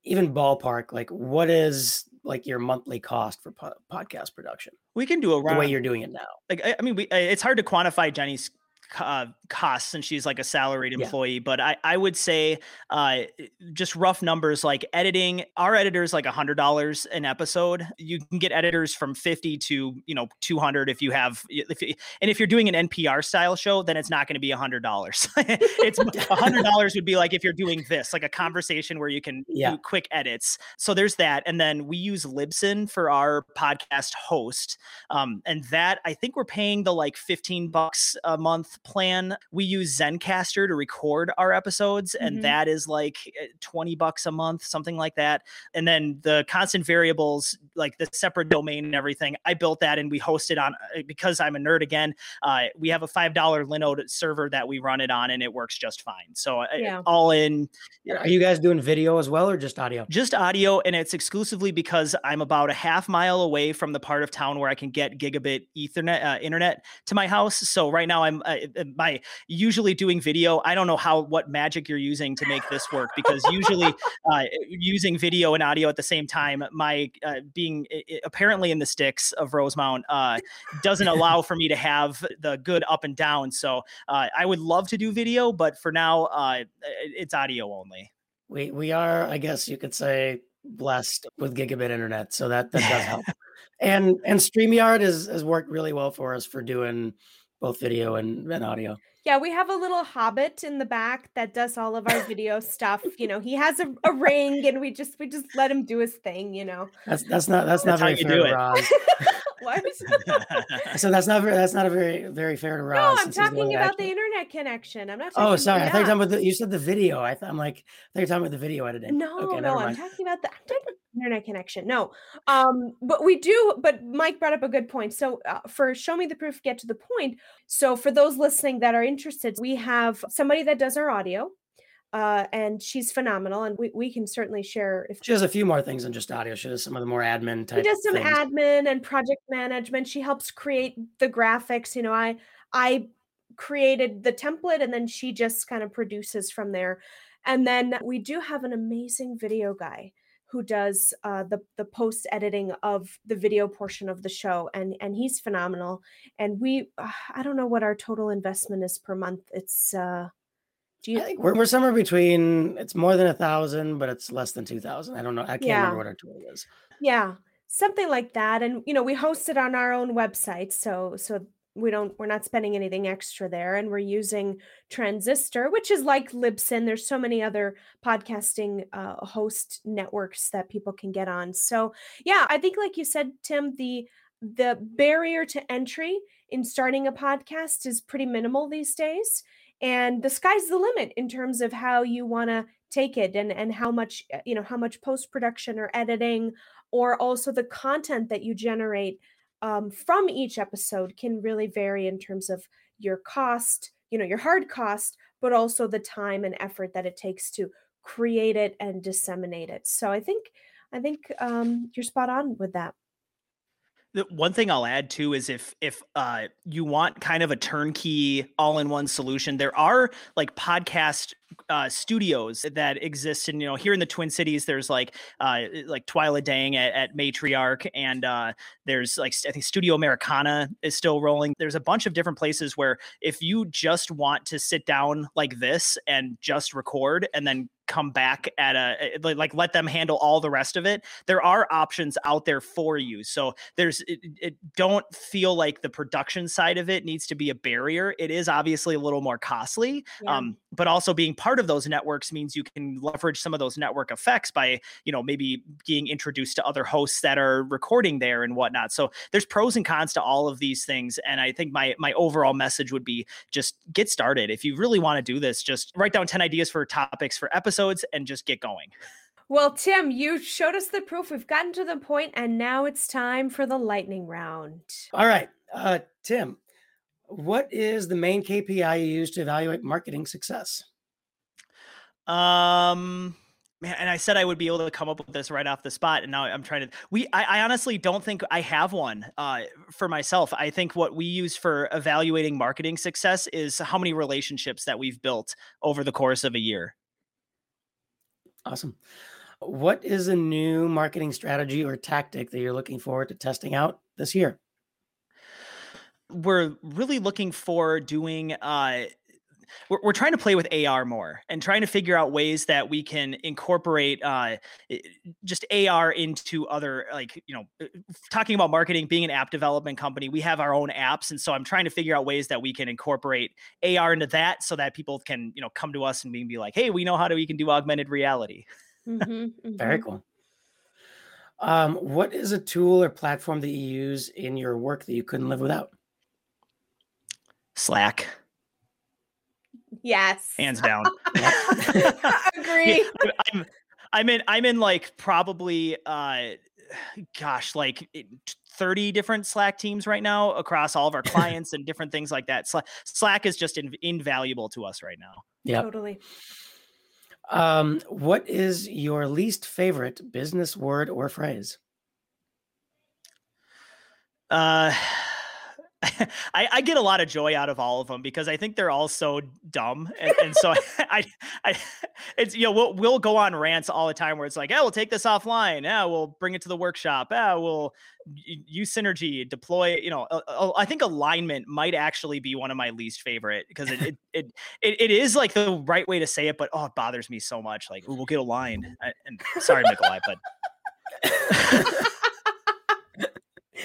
even ballpark like what is like your monthly cost for po- podcast production? We can do a the way you're doing it now. Like i, I mean we, it's hard to quantify jenny's uh, costs and she's like a salaried employee. Yeah. But I, I would say uh, just rough numbers like editing, our editors like a hundred dollars an episode. You can get editors from 50 to, you know, 200 if you have, if you, and if you're doing an NPR style show, then it's not going to be a hundred dollars. it's a hundred dollars would be like if you're doing this, like a conversation where you can yeah. do quick edits. So there's that. And then we use Libsyn for our podcast host. Um, and that I think we're paying the like 15 bucks a month plan. We use Zencastr to record our episodes, and mm-hmm. that is like eh, 20 bucks a month, something like that. And then the constant variables, like the separate domain and everything, I built that and we host it on eh, because I'm a nerd again. Uh, we have a $5 Linode server that we run it on, and it works just fine. So, eh, yeah. all in. Are you guys doing video as well or just audio? Just audio, and it's exclusively because I'm about a half mile away from the part of town where I can get gigabit Ethernet uh, internet to my house. So, right now, I'm uh, by usually doing video. I don't know how what magic you're using to make this work because usually uh, using video and audio at the same time, my uh, being apparently in the sticks of Rosemount uh, doesn't allow for me to have the good up and down. So uh, I would love to do video, but for now, uh, it's audio only. We we are, I guess you could say, blessed with gigabit internet, so that that does help. and and Streamyard has has worked really well for us for doing both video and, and audio. Yeah, we have a little hobbit in the back that does all of our video stuff. You know, he has a, a ring and we just we just let him do his thing, you know. That's that's not that's, that's not very fair to Roz. what? so that's not very that's not a very very fair to Roz. No, I'm talking about the internet connection. I'm not. Oh, sorry. I thought you were talking about the. You said the video. I thought I'm like. I thought you were talking about the video editing. No, okay, no, I'm talking about the. I'm talking internet connection. No, um, but we do. But Mike brought up a good point. So uh, for show me the proof, get to the point. So for those listening that are interested, we have somebody that does our audio. Uh, and she's phenomenal, and we, we can certainly share. If she does a few more things than just audio, she does some of the more admin type. She does some things. admin and project management. She helps create the graphics. You know, I I created the template, and then she just kind of produces from there. And then we do have an amazing video guy who does uh, the the post editing of the video portion of the show, and and he's phenomenal. And we, uh, I don't know what our total investment is per month. It's uh, do you? I think we're, we're somewhere between. It's more than a thousand, but it's less than two thousand. I don't know. I can't yeah. remember what our total is. Yeah, something like that. And you know, we host it on our own website, so so we don't we're not spending anything extra there and we're using transistor which is like libsyn. There's so many other podcasting uh, host networks that people can get on. So yeah i think like you said tim the the barrier to entry in starting a podcast is pretty minimal these days and the sky's the limit in terms of how you want to take it and and how much you know how much post production or editing or also the content that you generate um, from each episode can really vary in terms of your cost, you know, your hard cost, but also the time and effort that it takes to create it and disseminate it. So I think I think um, you're spot on with that. One thing I'll add too is if if uh, you want kind of a turnkey all-in-one solution, there are like podcast uh, studios that exist and you know here in the Twin Cities. There's like uh, like Twyla Dang at, at Matriarch, and uh, there's like I think Studio Americana is still rolling. There's a bunch of different places where if you just want to sit down like this and just record and then come back at a like let them handle all the rest of it there are options out there for you. So there's it, it, don't feel like the production side of it needs to be a barrier. It is obviously a little more costly yeah. um, but also being part of those networks means you can leverage some of those network effects by you know maybe being introduced to other hosts that are recording there and whatnot. So there's pros and cons to all of these things and i think my my overall message would be just get started. If you really want to do this just write down 10 ideas for topics for episodes and just get going well, Tim, you showed us the proof. We've gotten to the point, and now it's time for the lightning round. All right. Uh, Tim, what is the main KPI you use to evaluate marketing success? Um, man, and I said I would be able to come up with this right off the spot, and now I'm trying to. We, I, I honestly don't think I have one uh, for myself. I think what we use for evaluating marketing success is how many relationships that we've built over the course of a year. Awesome. What is a new marketing strategy or tactic that you're looking forward to testing out this year? we're really looking for doing uh we're, we're trying to play with AR more and trying to figure out ways that we can incorporate uh, just AR into other, like, you know, uh, talking about marketing, being an app development company, we have our own apps. And so I'm trying to figure out ways that we can incorporate AR into that so that people can, you know, come to us and be like, hey, we know how to, we can do augmented reality. Mm-hmm, mm-hmm. Very cool. Um, what is a tool or platform that you use in your work that you couldn't live without? Slack. Yes. Hands down. Agree. Yeah, I'm I'm in I'm in like probably uh gosh, like 30 different Slack teams right now across all of our clients and different things like that. Slack is just in, invaluable to us right now. Yeah. Totally. Um, what is your least favorite business word or phrase? Uh I, I, get a lot of joy out of all of them because I think they're all so dumb, and, and so I, I, it's you know we'll we'll go on rants all the time where it's like, yeah, we'll take this offline, yeah, we'll bring it to the workshop, yeah, we'll use synergy, deploy. You know, I think alignment might actually be one of my least favorite because it it, it it it is like the right way to say it, but oh, it bothers me so much. Like, we'll get aligned. I, and sorry, Nikolai, but.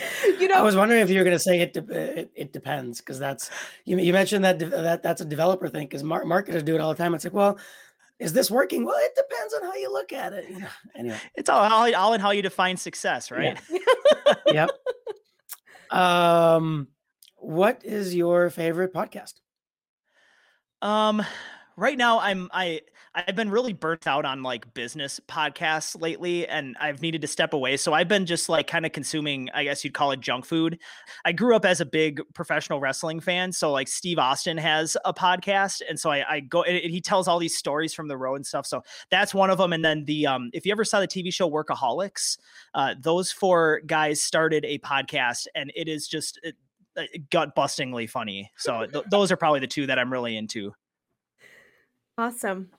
you know, I was wondering if you were going to say it. De- it, it depends because that's you. You mentioned that de- that that's a developer thing because mar- marketers do it all the time. It's like, well, is this working? Well, it depends on how you look at it. You know. Anyway, it's all all, all in how you define success, right? Yeah. yep. Um, what is your favorite podcast? Um, right now I'm I I've been really burnt out on like business podcasts lately and I've needed to step away. So I've been just like kind of consuming, I guess you'd call it junk food. I grew up as a big professional wrestling fan. So like Steve Austin has a podcast. And so I, I go, and he tells all these stories from the road and stuff. So that's one of them. And then the, um, if you ever saw the TV show Workaholics, uh, those four guys started a podcast and it is just, it, gut bustingly funny. So th- those are probably the two that I'm really into. Awesome.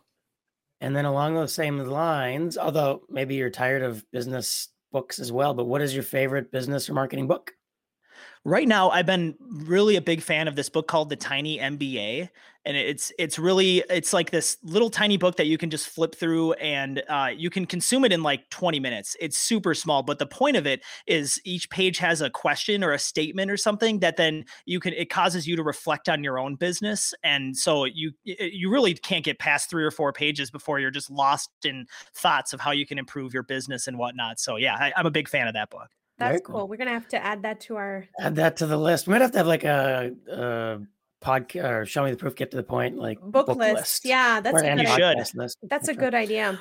And then along those same lines, although maybe you're tired of business books as well, but what is your favorite business or marketing book? Right now i've been really a big fan of this book called the tiny mba and it's it's really it's like this little tiny book that you can just flip through and uh, you can consume it in like 20 minutes. It's super small but the point of it is each page has a question or a statement or something that then you can it causes you to reflect on your own business and so you you really can't get past three or four pages before you're just lost in thoughts of how you can improve your business and whatnot. So yeah I, i'm a big fan of that book that's cool. cool. We're gonna have to add that to our add that to the list. We might have to have like a, a podcast or show me the proof, get to the point, like book, book list. list. Yeah, that's or a good idea. List. That's a good idea.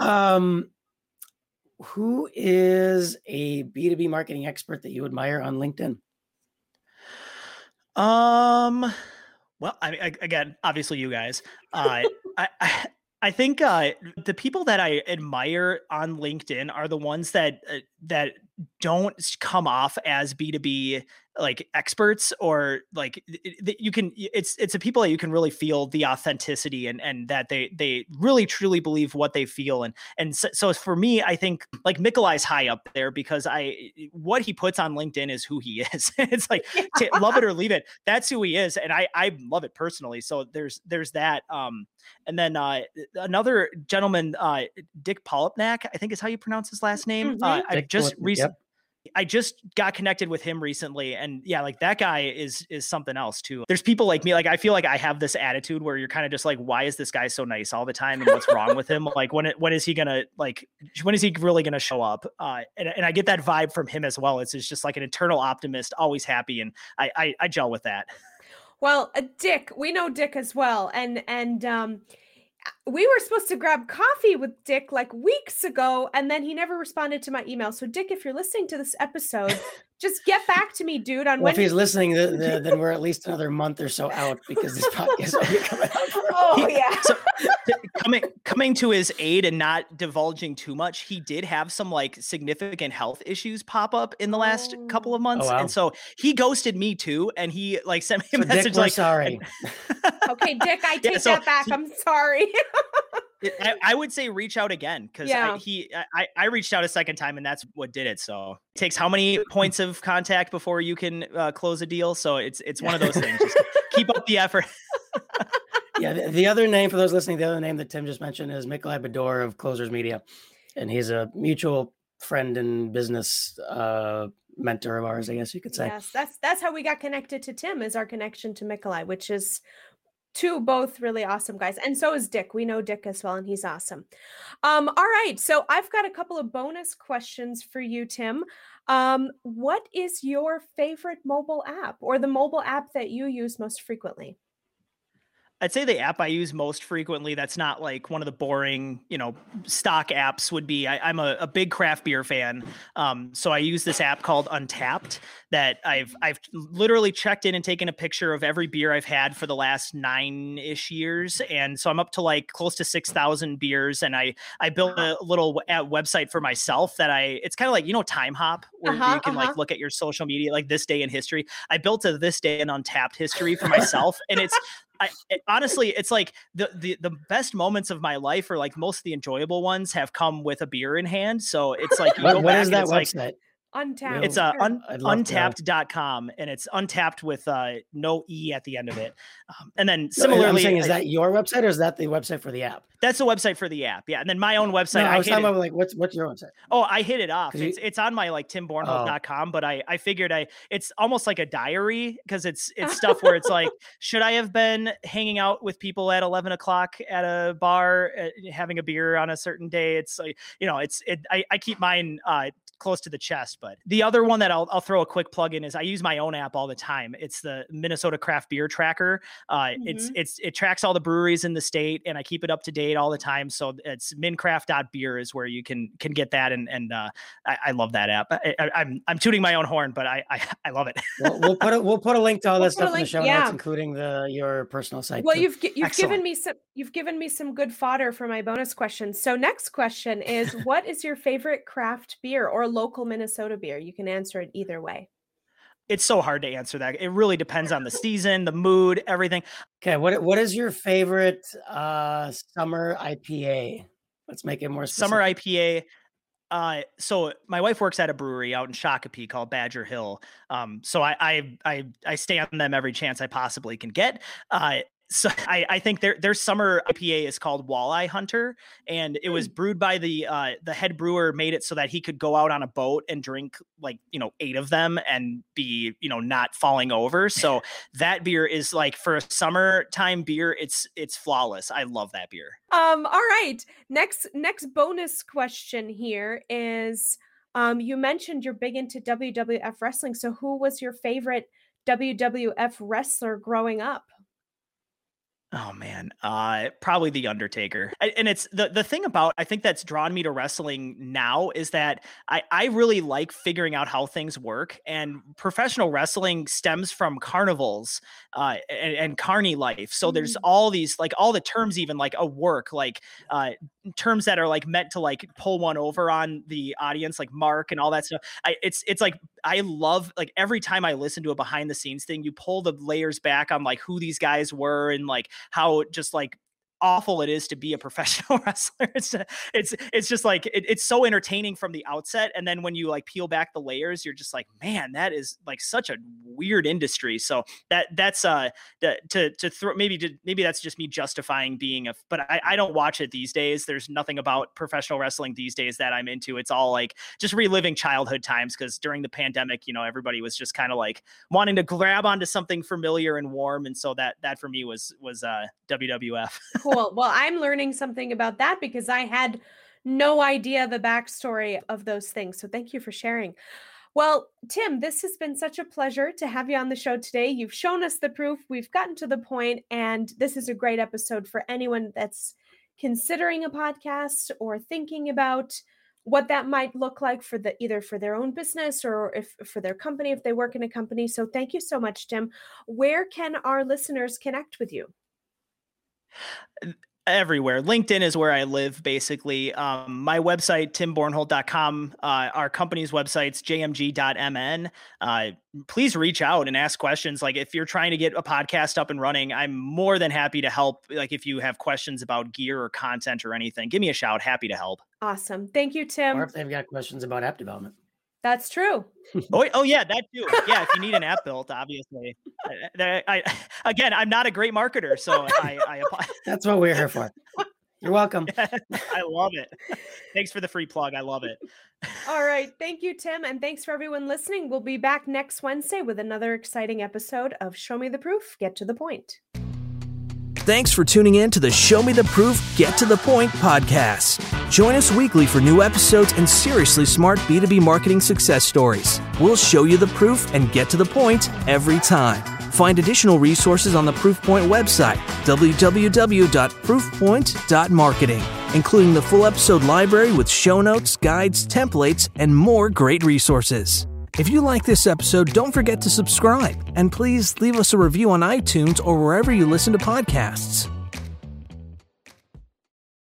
Um, who is a B two B marketing expert that you admire on LinkedIn? Um, well, I mean, again, obviously you guys. Uh, I, I I think uh, the people that I admire on LinkedIn are the ones that uh, that don't come off as B2B like experts or like you can it's it's a people that you can really feel the authenticity and and that they they really truly believe what they feel and and so, so for me I think like Mikolai's high up there because I what he puts on LinkedIn is who he is it's like love it or leave it that's who he is and I I love it personally so there's there's that um and then uh another gentleman uh Dick Polipnak I think is how you pronounce his last name mm-hmm. uh, I just recently yep. I just got connected with him recently and yeah like that guy is is something else too. There's people like me like I feel like I have this attitude where you're kind of just like why is this guy so nice all the time and what's wrong with him? Like when it, when is he going to like when is he really going to show up? Uh and, and I get that vibe from him as well. It's, it's just like an eternal optimist, always happy and I I, I gel with that. Well, uh, Dick, we know Dick as well and and um we were supposed to grab coffee with Dick like weeks ago, and then he never responded to my email. So, Dick, if you're listening to this episode, just get back to me, dude. On well, when if he's listening, then, then we're at least another month or so out because this podcast will be coming out. oh yeah. So, coming coming to his aid and not divulging too much, he did have some like significant health issues pop up in the last oh. couple of mm. months, oh, wow. and so he ghosted me too, and he like sent me a so message Dick, like, "Sorry." okay, Dick, I take yeah, so that back. He, I'm sorry. I, I, would say reach out again because yeah. he I, I reached out a second time and that's what did it. So it takes how many points of contact before you can uh, close a deal? So it's it's one of those things. Just keep up the effort. yeah, the, the, other name for those listening, the other name that Tim just mentioned is Mikolai Bador of Closers Media, and he's a mutual friend and business uh, mentor of ours, I guess you could say. Yes, that's that's how we got connected to Tim. Is our connection to Mikolai, which is two both really awesome guys and so is dick. We know dick as well and he's awesome. Um all right so i've got a couple of bonus questions for you tim. Um what is your favorite mobile app or the mobile app that you use most frequently I'd say the app I use most frequently that's not like one of the boring, you know, stock apps would be I, am a, a, big craft beer fan. Um, so I use this app called Untappd that I've I've literally checked in and taken a picture of every beer I've had for the last nine ish years. And so I'm up to like close to six thousand beers. And I I built a little website for myself that I it's kind of like, you know, Timehop where uh-huh, you can uh-huh. like look at your social media like this day in history. I built a this day in Untappd history for myself. and it's I it, honestly, it's like the, the the best moments of my life, or like most of the enjoyable ones, have come with a beer in hand. So it's like what, what is that website? Like, Untappd. It's uh, un- I'd love to know. untappd.com and it's untapped with uh, no E at the end of it. Um, and then So, I'm similarly, saying, is I- that your website or is that the website for the app? that's the website for the app. Yeah. And then my own website. No, I I was hit talking about like what's what's your website? Oh, I hit it off. 'Cause you- It's it's on my like timbornholdt.com, but I I figured I it's almost like a diary because it's it's stuff where it's like, should I have been hanging out with people at eleven o'clock at a bar, uh, having a beer on a certain day? It's like you know, it's it. I, I keep mine uh close to the chest. But the other one that I'll I'll throw a quick plug in is I use my own app all the time. It's the Minnesota Craft Beer Tracker. Uh, it's it's it tracks all the breweries in the state, and I keep it up to date all the time. So it's mincraft.beer is where you can can get that, and and uh, I, I love that app. I, I, I'm I'm tooting my own horn, but I I, I love it. We'll, we'll put a, we'll put a link to all We'll that put a stuff in the show yeah. notes, including the your personal site. Well, too. you've you've Excellent. given me some you've given me some good fodder for my bonus question. So next question is what is your favorite craft beer or local Minnesota beer? You can answer it either way. It's so hard to answer that. It really depends on the season, the mood, everything. okay. What what is your favorite uh summer IPA? Let's make it more Summer. IPA. Uh, so my wife works at a brewery out in Shakopee called Badger Hill. Um, so I, I I I stay on them every chance I possibly can get. Uh, so I, I think their their summer IPA is called Walleye Hunter, and it was brewed by the uh, the head brewer made it so that he could go out on a boat and drink like you know eight of them and be you know not falling over. So that beer is like for a summertime beer, it's it's flawless. I love that beer. Um all right. Next next bonus question here is um you mentioned you're big into WWF wrestling. So who was your favorite WWF wrestler growing up? Oh man, uh, probably the Undertaker. I- And it's the the thing about I think that's drawn me to wrestling now is that I I really like figuring out how things work, and professional wrestling stems from carnivals uh, and, and carny life. So there's Mm. all these like all the terms, even like a work, like uh, terms that are like meant to like pull one over on the audience, like Mark and all that stuff. I it's it's like I love like every time I listen to a behind the scenes thing, you pull the layers back on like who these guys were and like how just like awful it is to be a professional wrestler. It's it's it's just like it, it's so entertaining from the outset, and then when you like peel back the layers, you're just like, man, that is like such a weird industry. So that that's uh the, to to throw maybe to, maybe that's just me justifying being a. But I I don't watch it these days. There's nothing about professional wrestling these days that I'm into. It's all like just reliving childhood times because during the pandemic, you know, everybody was just kind of like wanting to grab onto something familiar and warm, and so that that for me was was uh WWF. cool. Well, I'm learning something about that because I had no idea the backstory of those things. So thank you for sharing. Well, Tim, this has been such a pleasure to have you on the show today. You've shown us the proof, we've gotten to the point, and this is a great episode for anyone that's considering a podcast or thinking about what that might look like for the either for their own business or if for their company if they work in a company. So thank you so much, Tim. Where can our listeners connect with you? Everywhere. LinkedIn is where I live, basically. Um, my website, timbornholdt.com, uh, our company's website's jmg.mn. Uh, please reach out and ask questions. Like if you're trying to get a podcast up and running, I'm more than happy to help. Like if you have questions about gear or content or anything, give me a shout. Happy to help. Awesome. Thank you, Tim. or if they've got questions about app development. That's true. Oh, oh yeah, that too. Yeah, if you need an app built, obviously. Uh, I, I, I- again, I'm not a great marketer, so I, I, app- That's what we're here for. You're welcome. I love it. Thanks for the free plug. I love it. All right. Thank you, Tim. And thanks for everyone listening. We'll be back next Wednesday with another exciting episode of Show Me the Proof, Get to the Point. Thanks for tuning in to the Show Me the Proof, Get to the Point podcast. Join us weekly for new episodes and seriously smart B2B marketing success stories. We'll show you the proof and get to the point every time. Find additional resources on the Proofpoint website, www.proofpoint.marketing, including the full episode library with show notes, guides, templates, and more great resources. If you like this episode, don't forget to subscribe and please leave us a review on iTunes or wherever you listen to podcasts.